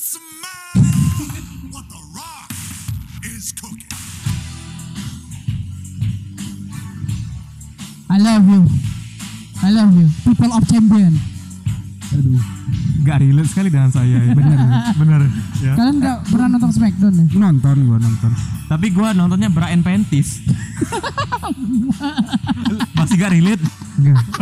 smell what the rock is cooking. I love you. I love you. People of champion. Aduh. Gak relate sekali dengan saya ya. Bener. Bener. Ya. Kalian nggak pernah nonton Smackdown ya? Nonton gua nonton. Tapi gua nontonnya Brian Pentis. Masih gak relate?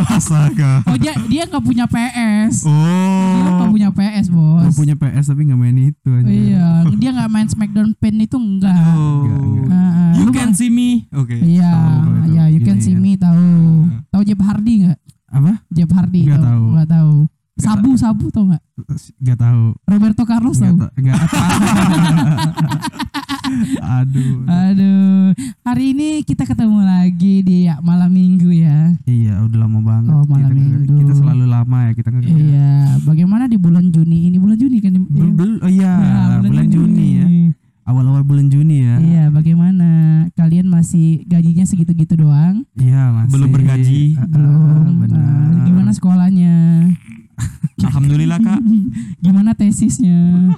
Astaga. Oh dia dia nggak punya PS. Dia Oh. nggak punya PS bos. Gua punya PS tapi nggak main itu aja. Iya, dia nggak main Smackdown Pen itu enggak. Oh. Enggak, enggak. You lu can see me. Oke. Iya, Tahu kalau itu. ya you can see ya. me tahu. Tahu Jeff Hardy nggak? Apa? Jeff Hardy Nggak tahu. Nggak tahu. Sabu sabu tau nggak? Gak tahu. Roberto Carlos Gak tahu. tahu. tesisnya?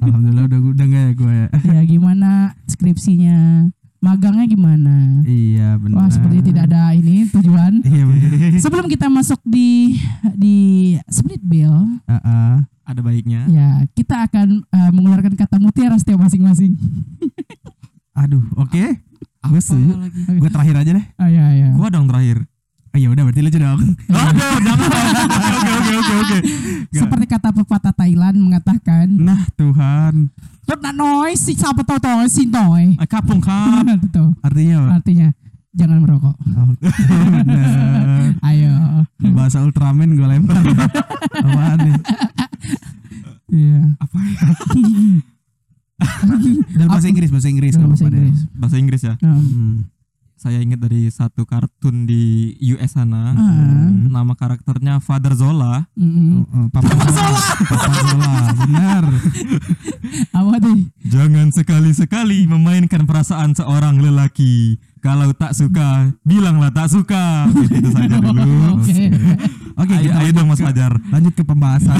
Alhamdulillah udah udah enggak ya gue ya. ya gimana skripsinya? Magangnya gimana? iya, benar. Wah, seperti tidak ada ini tujuan. Iya, benar. Sebelum kita masuk di di split bill, Ah, ah. Ada baiknya. ya kita akan eh, mengeluarkan kata mutiara setiap masing-masing. Aduh, oke. Gue setuju. lagi? Gue terakhir aja deh. Oh ya ya. Gua dong terakhir. Oh, ya udah berarti lu dong. Aduh, jangan. Oke, oke, oke, oke. Seperti kata pepatah Thailand mengatakan, Nah, Tuhan. "Not noise, si siapa tahu tahu si toy." Eh, Kapung kap. Artinya apa? artinya jangan merokok. Oh. Ayo. Bahasa Ultraman gue lempar. Apaan nih? Iya. Apa ya? Dan bahasa Inggris, bahasa Inggris. Dalam bahasa. Inggris. Bahasa Inggris ya. Nah, Hmm. Saya ingat dari satu kartun di US sana. Ah. Nama karakternya Father Zola. mm-mm. Oh, oh, Papa Zola. Papa Zola, benar. Apa tuh? Jangan sekali-sekali memainkan perasaan seorang lelaki. Kalau tak suka, bilanglah tak suka. Itu saja dulu. Oke. Oke, Ayo, kita ayo dong Mas Fajar. Lanjut ke pembahasan.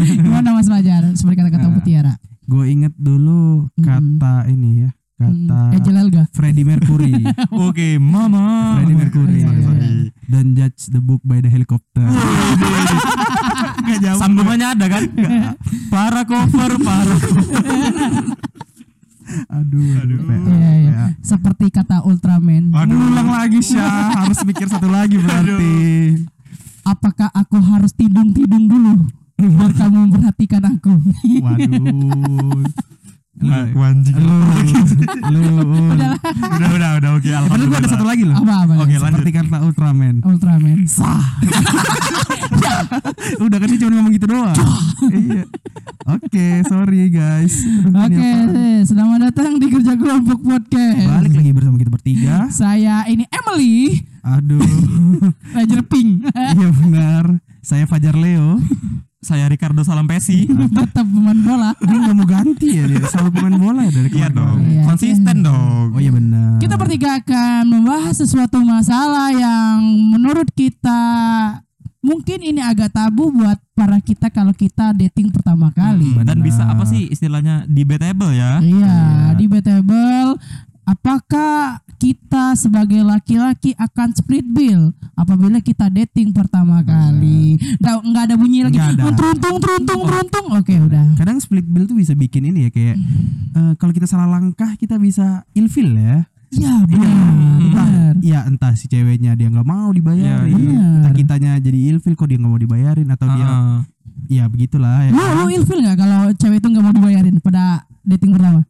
Gimana Mas Fajar? Seperti kata-kata Nah. mutiara. gue inget dulu kata ini ya, kata Mm, Angel Elga. Freddie Mercury. Oke, Mama. Freddie Mercury. Sorry, sorry, sorry. Don't judge the book by the helicopter. Gak jauh. Sambungannya ada kan? para cover, para cover. Aduh, aduh. Iya, iya. Seperti kata Ultraman. Aduh. Ulang lagi Syah, harus mikir satu lagi berarti. Apakah aku harus tidung-tidung dulu? Biar kamu memperhatikan aku. Waduh. Wanjing. Lu, lu, Udah lah. udah, udah. Oke, Padahal gue ada satu lagi loh. Apa apa? Oke, lanjut. Seperti kata Ultraman. Ultraman. Sah. Udah kan dia cuma ngomong gitu doang. Iya. Oke, sorry guys. Oke, selamat datang di Kerja Kelompok Podcast. Balik lagi bersama kita bertiga. Saya ini Emily, Aduh. Ranger Pink. Iya benar. Saya Fajar Leo. Saya Ricardo Salampesi. Tetap pemain bola. Dia nggak mau ganti ya dia selalu pemain bola ya dari Iya dong. Iya. Konsisten dong. Oh iya benar. Kita bertiga akan membahas sesuatu masalah yang menurut kita mungkin ini agak tabu buat para kita kalau kita dating pertama kali. Hmm, Dan bisa apa sih istilahnya debatable ya? Iya, debatable. Apakah kita sebagai laki-laki akan split bill apabila kita dating pertama kali? Nggak, nggak ada bunyi lagi. Ada. Oh, Teruntung, teruntung, teruntung. Oke, udah. Kadang split bill tuh bisa bikin ini ya kayak eh, kalau kita salah langkah kita bisa ilfil ya. Iya, benar. Entah, benar. ya entah si ceweknya dia nggak mau dibayarin, Iya, iya. entah kitanya jadi ilfil kok dia nggak mau dibayarin atau dia Ah, ya begitulah ya. Lu, lu ilfil nggak kalau cewek itu nggak mau dibayarin pada dating pertama?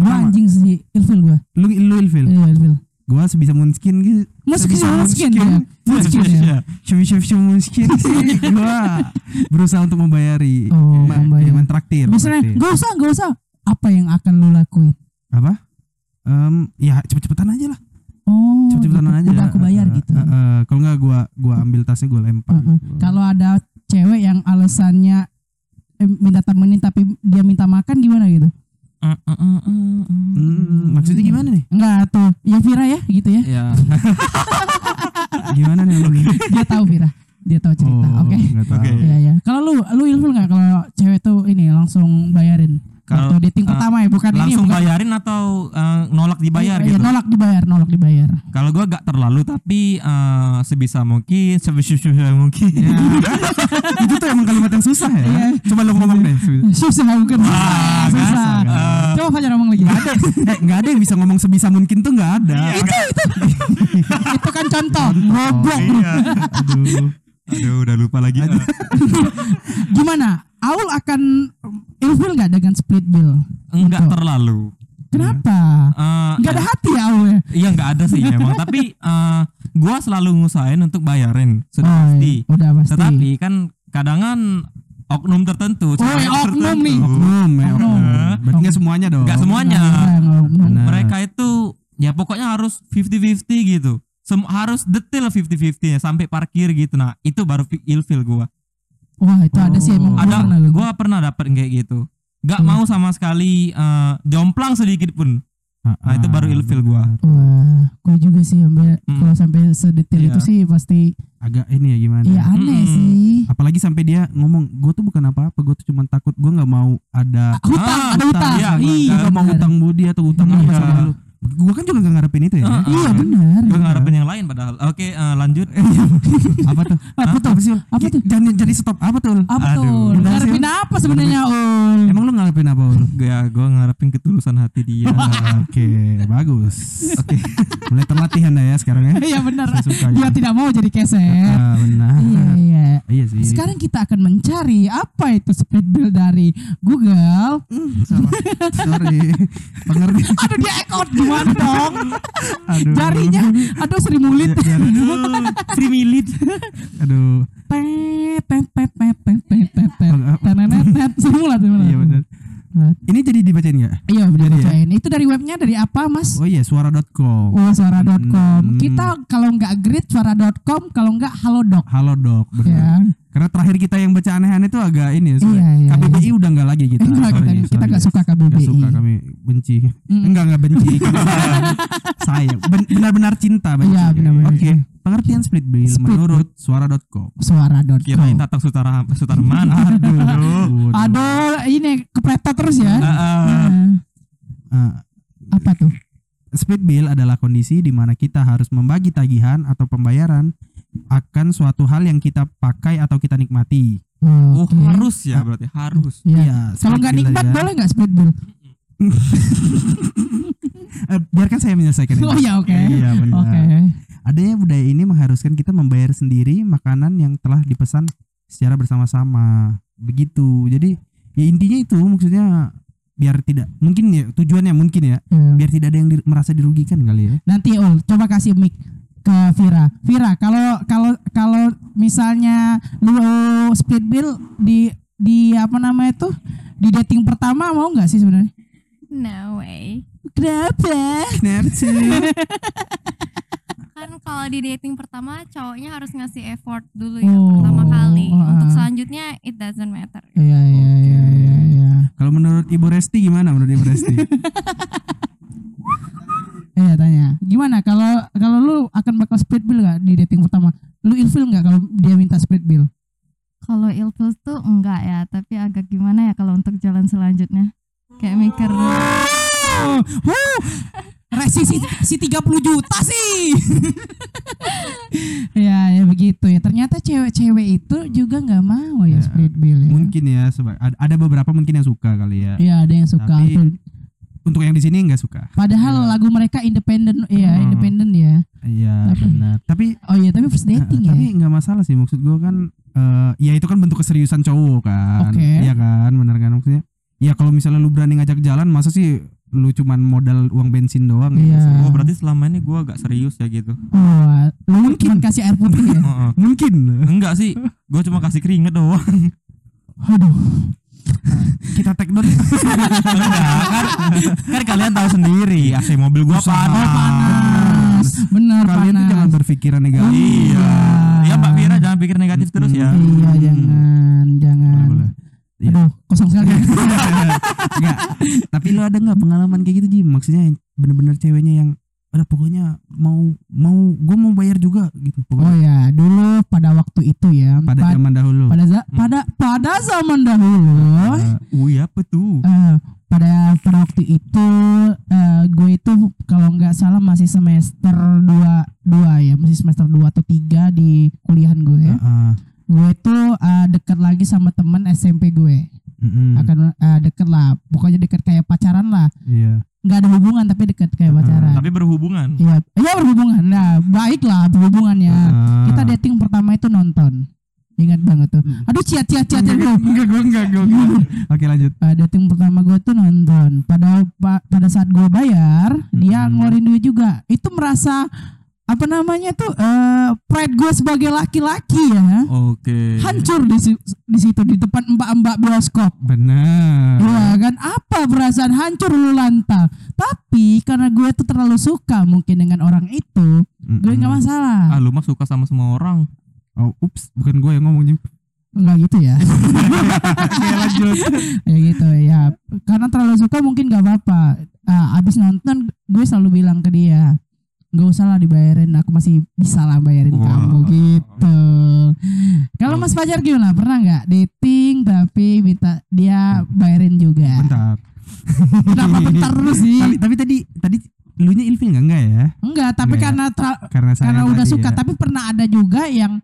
Pertama, anjing sih ilfil gua. lu lu ilfil. Iya, ilfil. Gua sebisa munskin gitu. Sebisa muskin ya. Muskin ya. Iya. Munskin sih gua berusaha untuk membayari. Oh, Ma- membayar. ya, mentraktir. Misalnya, gak usah, gak usah. Apa yang akan lu lakuin? apa? Em, ya cepet-cepetan aja lah. Oh, Cepet-cepetan aja. Udah aku bayar Eh, gitu. eh, eh, kalau nggak gua gua ambil tasnya gua lempar. Heeh. Kalau ada cewek yang alasannya eh, minta temenin tapi dia minta makan gimana gitu? Ah, ah, ah, ah, ah. Maksudnya gimana nih? Enggak tuh, ya Vira ya gitu ya. Ya. Gimana nih lu? Dia tahu Vira. dia tahu cerita. Oh, Oke. tahu. Oke. Iya ya. Kalau lu lu ilfil nggak kalau cewek tuh ini langsung bayarin? Kalau, dating eh, pertama ya bukan ini langsung bukan. bayarin atau eh, nolak dibayar Iya, gitu nolak dibayar, nolak dibayar. kalau gua gak terlalu tapi eh, sebisa mungkin sebisa mungkin itu susah ya. Iya. Coba lu ngomong deh. Susah bukan Ah, susah. usah. Coba Fajar ngomong lagi. Nggak ada, eh, nggak ada yang bisa ngomong sebisa mungkin tuh nggak ada. itu itu. itu kan contoh. Goblok. iya Aduh. aduh udah lupa lagi Eh, Gimana? Aul akan ilfil nggak dengan split bill? enggak Betul. terlalu Kenapa? Eh, Nggak ada hati ya Aul ya? Iya nggak ada sih memang tapi eh, gua selalu ngusahain untuk bayarin sudah Oh, pasti iya. Udah pasti. tetapi kan kadangan oknum tertentu Oh, ya, oknum nih. Oknum ya, oknum. Oknum. Berarti nggak semuanya dong. nggak semuanya Nah, ngomong. Benar. mereka itu ya pokoknya harus 50-50 gitu Sem- harus detail 50-50 ya sampai parkir gitu nah itu baru fi- ilfil gua Wah itu ada sih emang. Oh. ada pernah gua pernah dapet kayak gitu nggak Hmm. mau sama sekali eh, jomplang sedikit pun Nah, itu baru ilfil gua. Wah, gue juga sih sampai Hmm. kalau sampai sedetail Iya. itu sih pasti Agak ini ya gimana? iya aneh Mm-mm. sih. Apalagi sampai dia ngomong, gue tuh bukan apa-apa, gue tuh cuma takut gue nggak mau ada Hutang, Ah, ada hutang. iya, gue iya, mau benar. utang budi atau utang apa Iya. sama lu. Gue kan juga nggak ngarepin itu ya. Ah, Iya ah. benar. Gue ngarepin yang lain padahal. Oke, eh, lanjut. apa tuh? Apa tuh? Ul? Apa tuh? Jangan jadi stop. Apa tuh? Apa tuh? Ngarepin apa sebenarnya Ul? Emang lu ngarepin apa? Ul? ya, gue ngarepin ketulusan hati dia. Oke, bagus. Oke, mulai terlatih anda ya sekarang ya. Iya benar. Dia ya. tidak mau jadi keset. Ah, benar. Iya iya. Iya sih. Sekarang kita akan mencari apa itu split bill dari Google. Salah. Sorry. Pengerti. Aduh dia ekot gimana dong? Aduh. Jarinya, aduh Sri Mulit. Ja- jari- Free milit. Aduh. Tet, tet, tet, tet, tet, tet. Oh, Tenenet, Sri Mulat. Iya benar. Ini jadi dibacain nggak? Iya ya? Itu dari webnya dari apa mas? Oh iya, suara.com. Oh suara.com. Hmm. Kita kalau nggak grid suara.com, kalau nggak halodoc. Halo dok, benar. Ya. Karena terakhir kita yang baca aneh-aneh itu agak ini ya. Iya, iya, KBBI udah nggak lagi kita. Enggak, Sorry, kita, kita nggak suka KBBI. Nggak suka kami benci. Mm. Enggak enggak benci. Sayang. sayang. Ben- benar-benar cinta benci. Iya, benar-benar Oke. Pengertian split bill Split menurut suara.com. Suara.com. Kirain tatang sutara sutarman. Aduh. Aduh, ini kepletot terus ya. Ah, ah. Nah, Ah, apa tuh? split bill adalah kondisi di mana kita harus membagi tagihan atau pembayaran akan suatu hal yang kita pakai atau kita nikmati. Oh, Oke. harus ya berarti harus. Iya. Iya, Kalau nggak nikmat aja. boleh nggak split bill? Eh, biarkan saya menyelesaikan ini. Oh ya oke. Iya benar. Oke. Adanya budaya ini mengharuskan kita membayar sendiri makanan yang telah dipesan secara bersama-sama. Begitu. Jadi ya intinya itu maksudnya biar tidak mungkin ya tujuannya mungkin ya Iya. biar tidak ada yang di- merasa dirugikan kali ya. Nanti Ul, coba kasih mic ke Vira. Vira, kalau kalau kalau misalnya lu split bill di di apa namanya tuh di dating pertama mau nggak sih sebenarnya? No way. Kenapa? Kenapa? Kan kalau di dating pertama cowoknya harus ngasih effort dulu ya Oh, pertama kali. ah. Untuk selanjutnya it doesn't matter. Iya iya iya Kalau menurut Ibu Resti gimana menurut Ibu Resti? Iya tanya. Gimana kalau kalau lu akan bakal split bill nggak di dating pertama? Lu ilfil nggak kalau dia minta split bill? Kalau ilfil tuh enggak ya, tapi agak gimana ya kalau untuk jalan selanjutnya. Kayak mikir Oh, huh. Resi si, si 30 juta sih. ya ya begitu ya. Ternyata cewek-cewek itu juga nggak mau ya Ya, split bill ya. mungkin ya ada beberapa mungkin yang suka kali ya. Iya ada yang suka. Tapi- Untuk yang di sini nggak suka. Padahal Ya. lagu mereka independen ya, Hmm. independen ya. Iya benar. Tapi Oh iya tapi first dating ya. Nah, Tapi nggak masalah sih maksud gue kan eh ya itu kan bentuk keseriusan cowok kan. Oke. Iya kan, benar kan maksudnya. Ya kalau misalnya lu berani ngajak jalan masa sih lu cuman modal uang bensin doang Iya. ya. Oh, berarti selama ini gua agak serius ya gitu. Oh, lu cuma kasih air putih ya. Mungkin. Enggak sih, gua cuma kasih keringet doang. Aduh. Kita take down. Enggak, kan, kan kalian tahu sendiri AC mobil gua Susah. panas. Oh, panas. Bener Kalian tuh panas. jangan berpikiran negatif. Iya. Ya Mbak Vira jangan pikir negatif terus ya. Iya jangan jangan. Boleh, boleh. Iya. Aduh kosong sekali. Enggak. Tapi lu ada nggak pengalaman kayak gitu Jim? Maksudnya bener-bener ceweknya yang ada pokoknya mau mau gue mau bayar juga gitu Oh pokoknya ya, dulu pada waktu itu ya. pada pa- zaman dahulu pada za- pada pada zaman dahulu. Eh, Wih apa tuh? eh, pada pada waktu itu eh, gue itu kalau nggak salah masih semester 2 dua ya, masih semester 2 atau 3 di kuliahan gue. Heeh. Gue itu eh, deket lagi sama temen SMP gue. Mm-mm. Akan eh, deket lah, pokoknya deket kayak pacaran lah. iya Nggak ada hubungan tapi deket kayak pacaran. Tapi berhubungan. Iya, iya berhubungan. Nah, baik lah berhubungannya. Ah. Kita dating pertama itu nonton. Ingat banget tuh. Aduh ciat ciat ciat enggak enggak gue enggak gue enggak. oke lanjut Uh, dating pertama gue tuh nonton. Pada pa- pada saat gue bayar, dia Hmm. ngeluarin duit juga. Itu merasa apa namanya tuh eh pride gue sebagai laki-laki ya Oke. hancur di, di situ di depan mbak-mbak bioskop. benar Iya kan apa perasaan hancur lu lantang. Tapi karena gue tuh terlalu suka mungkin dengan orang itu, gue nggak masalah. Ah lu mah suka sama semua orang. oh ups bukan gue yang ngomong Jim Enggak gitu ya. lanjut ya gitu ya karena terlalu suka mungkin gak apa-apa Ah, abis nonton gue selalu bilang ke dia nggak usah lah dibayarin aku masih bisa lah bayarin Wah. kamu gitu. Kalau Mas Fajar gimana? Pernah nggak dating tapi minta dia bayarin juga? Bentar. Kenapa bentar terus sih? Tapi tapi tadi tadi lu nya ilfil enggak enggak ya? Enggak tapi Enggak. karena tra- karena saya karena udah suka. ya. tapi pernah ada juga yang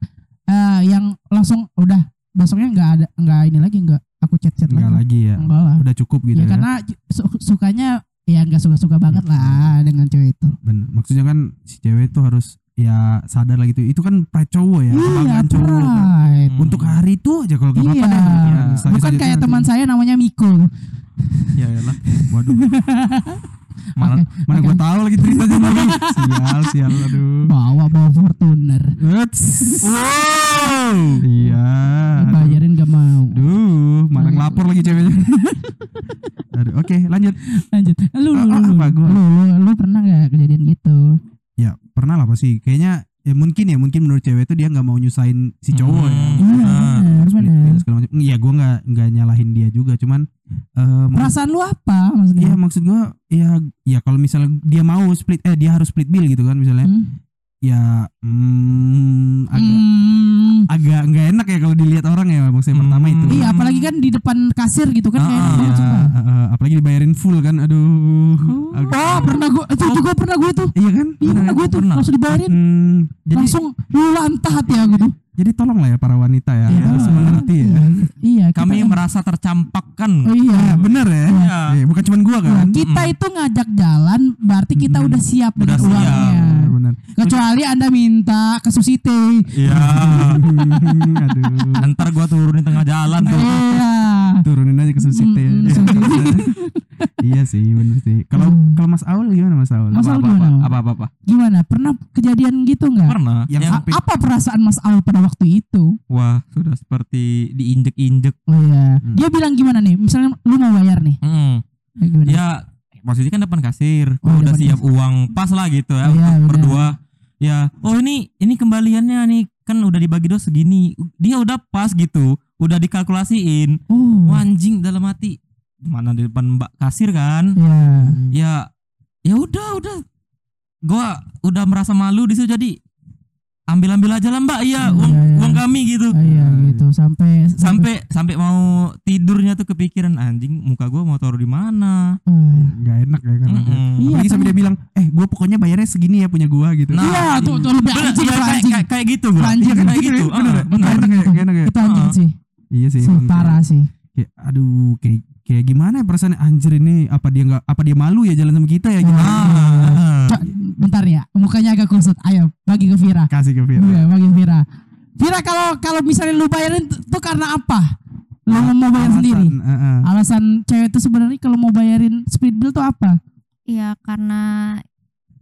eh, yang langsung udah besoknya nggak ada nggak ini lagi nggak aku chat chat enggak lagi. lagi ya? Enggak lah. Udah cukup gitu ya, ya, karena su- sukanya ya nggak suka-suka banget lah dengan cewek. Maksudnya kan si cewek tuh harus ya sadar lah gitu itu kan pride cowok ya iya, cowok kan. Hmm. untuk hari itu aja kalau gak apa-apa Iya. deh Ya, Bukan kayak teman saya namanya Miko. Ya lah. waduh Malah mana Oke. gua tahu lagi ceritanya lagi sial sial aduh Bawa bawa Fortuner. Uts. iya Dibayarin gak mau. Aduh, malah ngelapor lagi ceweknya. Aduh, oke, lanjut. Lanjut. Lu lu Oh, lu, oh, lu, apa gua? lu, lu, lu pernah gak kejadian gitu? Ya, pernah lah pasti. Kayaknya ya mungkin ya mungkin menurut cewek itu dia nggak mau nyusahin si cowok ya. Hmm. Iya, Ah, benar, Split benar. bill segala macam. Iya, gua nggak nggak nyalahin dia juga, cuman mak- Perasaan lu apa maksudnya? Iya maksud gua ya ya kalau misalnya dia mau split eh dia harus split bill gitu kan misalnya Hmm. ya hmm, agak Hmm. Agak nggak enak ya kalau dilihat orang ya maksudnya pertama itu. Iya, apalagi kan di depan kasir gitu kan kayak Ah, enak Iya, banget suka. eh, apalagi dibayarin full kan aduh. agak- Oh, pernah gua itu juga pernah gue tuh. Iya kan? Iya, pernah gue tuh Pernah. langsung dibayarin. Hmm, jadi langsung lu lantah hati aku tuh. jadi tolong lah ya para wanita ya Iya. harus mengerti ya. Iya, kita- Kami merasa tercampakkan. Oh, iya. Ya, bener ya. Iya. Iya, bukan cuma gua Nah, kan. kita itu ngajak jalan berarti kita Mm-mm. udah siap dengan Udah siap. uangnya. Bener, bener. Kecuali Anda minta ke Susite. Iya. Aduh. Ntar gua turunin tengah jalan tuh. Iya. Turunin aja ke Susite ya. Mm-mm, Susite. iya sih, bener sih. Kalau Hmm. kalau Mas Aul gimana Mas Aul? Mas Aul Apa apa gimana? apa apa apa. Gimana? Pernah kejadian gitu nggak? Pernah. Yang Apa perasaan Mas Al pada waktu itu? wah sudah seperti diinjek-injek. Oh iya. Hmm. Dia bilang gimana nih? Misalnya lu mau bayar nih. Hmm. Ya, gimana? Ya maksudnya kan depan kasir. Oh, udah depan siap kasir. uang pas lah gitu ya Iya, untuk benar. berdua. Ya, oh ini ini kembaliannya nih kan udah dibagi dua segini. Dia udah pas gitu, udah dikalkulasiin. Oh. Wah, anjing dalam hati. Mana di depan Mbak kasir kan? Ya. Ya ya udah udah. Gua udah merasa malu di situ jadi ambil-ambil aja lah Mbak. Iya, Hmm, uang iya, iya. uang kami gitu. Iya gitu sampai Sampai sampai mau tidurnya tuh kepikiran anjing muka gua mau taruh di mana. Oh. Nggak enak ya kan. Iya, Apalagi sampai kan? dia bilang, "Eh, gua pokoknya bayarnya segini ya punya gua" gitu. Nah, Iya, tuh tuh lebih Bener, anjing iya, itu kayak, anjing. kayak, kayak gitu gua. Anjing, kayak gitu gitu. ya, bener Ah, ya? bener. Enak ya, enak ya. Itu anjing Ah. sih. Iya sih. Parah sih. kayak aduh kayak kayak gimana ya perasaannya anjir ini apa dia nggak apa dia malu ya jalan sama kita ya gitu. Ah. Cok, bentar ya, mukanya agak kusut. Ayo, bagi ke Vira. kasih ke Vira Iya, bagi Vira. Vira kalau kalau misalnya lu bayarin tuh karena apa? Lu mau bayar Alasan, sendiri. eh, eh. Alasan cewek itu sebenarnya kalau mau bayarin split bill tuh apa? Iya karena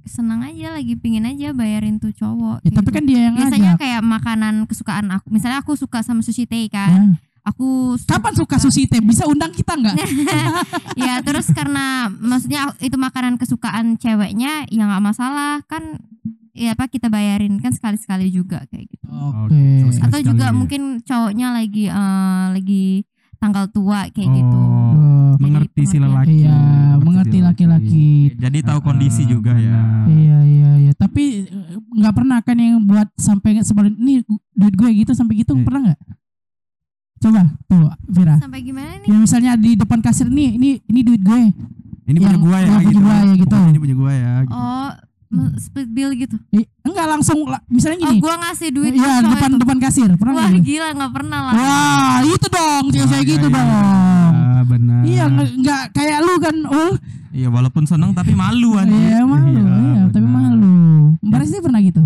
senang aja lagi pingin aja bayarin tuh cowok. Ya, tapi gitu. kan dia yang biasanya ngajak. kayak makanan kesukaan aku. Misalnya aku suka sama sushi tei kan. Ya. Aku Kapan suka sushi teh? Bisa undang kita nggak? ya terus karena maksudnya itu makanan kesukaan ceweknya ya nggak masalah kan ya apa kita bayarin kan sekali-sekali juga kayak gitu. Oke. Oke, Atau juga ya. mungkin cowoknya lagi eh, lagi tanggal tua kayak Oh. gitu. Oh. mengerti si lelaki. Iya, mengerti laki-laki. Jadi tahu Ah, kondisi juga ya. Iya iya iya. Tapi eh, nggak pernah kan yang buat sampai sebelum ini duit gue gitu sampai gitu Iya. pernah nggak? Coba tuh Vira. Sampai gimana nih? Ya misalnya di depan kasir nih, ini ini duit gue. Ini punya gua ya punya gitu. gua ya gitu. Pokoknya Ini punya gua ya. gitu. Oh, split bill gitu. Eh, enggak langsung la- misalnya Oh, gini. gua ngasih duit Iya, ke cowok depan itu. depan kasir. Pernah Wah, nggak? gila nggak pernah lah. Wah, itu dong, cewek-cewek Iya, gitu iya, dong. iya, benar. Iya, nggak nggak kayak lu kan, oh. Iya walaupun seneng tapi malu anjir. Iya, malu. Iya, Iya, tapi malu. Mbak Resti pernah gitu?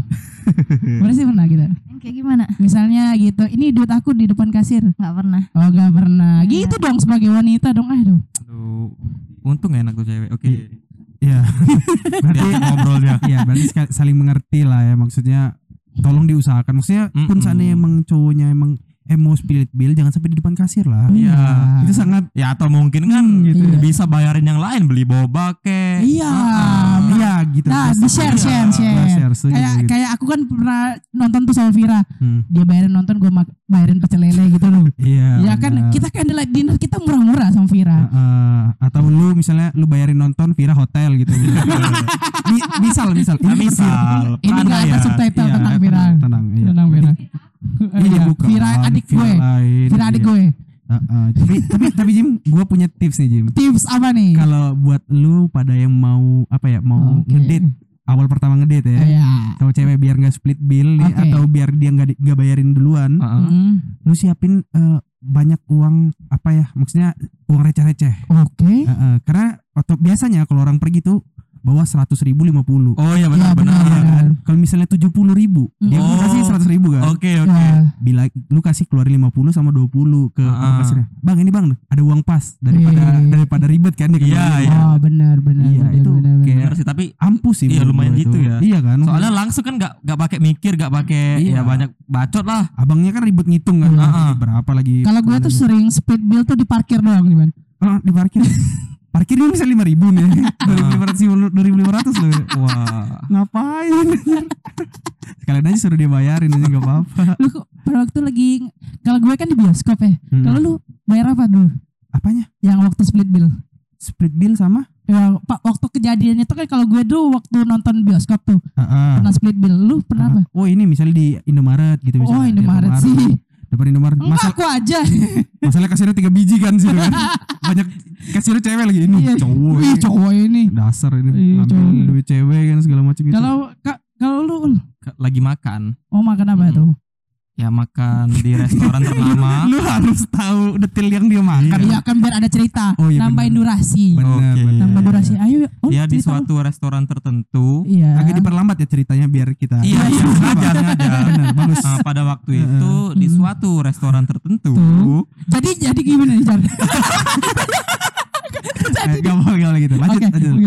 Mbak Resti pernah gitu? Kayak gimana? Misalnya gitu, ini duit aku di depan kasir. Nggak pernah. Oh, nggak pernah. Iya. Gitu dong sebagai wanita dong, aduh. Aduh, untung enak tuh cewek. Oke. Iya. berarti Diajak ngobrolnya. Iya, berarti saling mengerti lah ya maksudnya. Tolong diusahakan. Maksudnya pun Mm-mm. seandainya emang cowoknya emang eh mau split bill jangan sampai di depan kasir lah. Iya. Itu sangat Ya atau mungkin kan Hmm, gitu ya. bisa bayarin yang lain beli boba kek. Iya. Heeh. iya gitu. Nah, di share, iya, share, share. share, setuju Kayak gitu. kayak aku kan pernah nonton tuh sama Vira. Hmm. Dia bayarin nonton, gue bayarin pecel lele gitu loh. Iya. ya kan benar. kita candlelight dinner kita murah-murah sama Vira. Heeh. atau lu misalnya lu bayarin nonton Vira hotel gitu. Misal misal Nah, ini misal. Ini nggak ada Anda ya. subtitle Iya, tentang Vira. tenang, tenang, iya. Tenang Vira. Iya, Iya, bukan. Vira adik gue. Vira adik iya. gue. Heeh. tapi tapi tapi Jim, gue punya tips nih Jim. Tips apa nih? Kalau buat lu pada yang mau apa ya mau ngedate awal pertama ngedate ya. Sama cewek biar nggak split bill nih Oke. atau biar dia nggak nggak bayarin duluan. Heeh. Hmm, Lu siapin eh, banyak uang apa ya? Maksudnya uang receh-receh. Oke. Heeh, karena atau biasanya kalau orang pergi tuh bawa seratus ribu lima puluh. Oh iya Iya, benar benar. benar. kan? Kalau misalnya tujuh puluh ribu, dia Oh. kasih seratus ribu kan. Oke oke. Ya. Bila lu kasih keluarin 50 sama 20 ke Ah. kasirnya. Bang ini bang ada uang pas daripada Iya. daripada ribet kan Iya, kembali. iya. Oh benar benar. Iya, benar, itu benar, benar. kayak- Benar sih tapi Ampuh sih. Iya, lumayan gitu itu. ya. Iya kan. soalnya langsung kan gak gak pakai mikir, gak pakai Iya. ya banyak bacot lah. abangnya kan ribet ngitung kan. Iya. Ah, berapa lagi? Kalau gue tuh sering split bill tuh di parkir doang gimana? Oh, di parkir. parkir ini bisa 5000 ribu nih. 2500 2500 loh. Wah. Ngapain? Sekalian aja suruh dia bayarin aja enggak apa-apa. Lu kok pada waktu lagi kalau gue kan di bioskop ya. Hmm. Kalau lu bayar apa dulu? Apanya? Yang waktu split bill. Split bill sama? Ya, Pak, waktu kejadiannya itu kan kalau gue dulu waktu nonton bioskop tuh Heeh. pernah split bill. Lu pernah apa? Oh, ini misalnya di Indomaret gitu Oh, misalnya. Di Indomaret sih. Depan Indomaret. Enggak Masa aku aja. masalah kasirnya tiga biji kan sih kan. Banyak kasirnya cewek lagi ini Iya. cowok. Ih, ini. cowok ini. Dasar ini Iya, ngambil duit cewek kan segala macam gitu. Kalau kalau lu Lagi makan. oh makan apa Hmm. tuh? Ya makan di restoran ternama. lu harus tahu detail yang dia makan. Iya kan biar ada cerita, Oh, iya, nambahin benar. durasi. Benar, Oke. benar. Nambah durasi. Ayo, oh, Ya di suatu restoran tertentu. Iya. Agak diperlambat ya ceritanya biar kita. Iya iya sengaja sengaja. Benar, bagus. Nah, pada waktu itu di suatu restoran tertentu. Tuh. Jadi jadi gimana nih Jar? Eh, Gak boleh gak gitu. Lanjut, Oke, lanjut.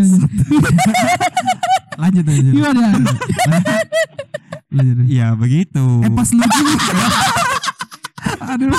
lanjut, lanjut. Gimana? Lanjut. Ya begitu. Eh pas lu Aduh.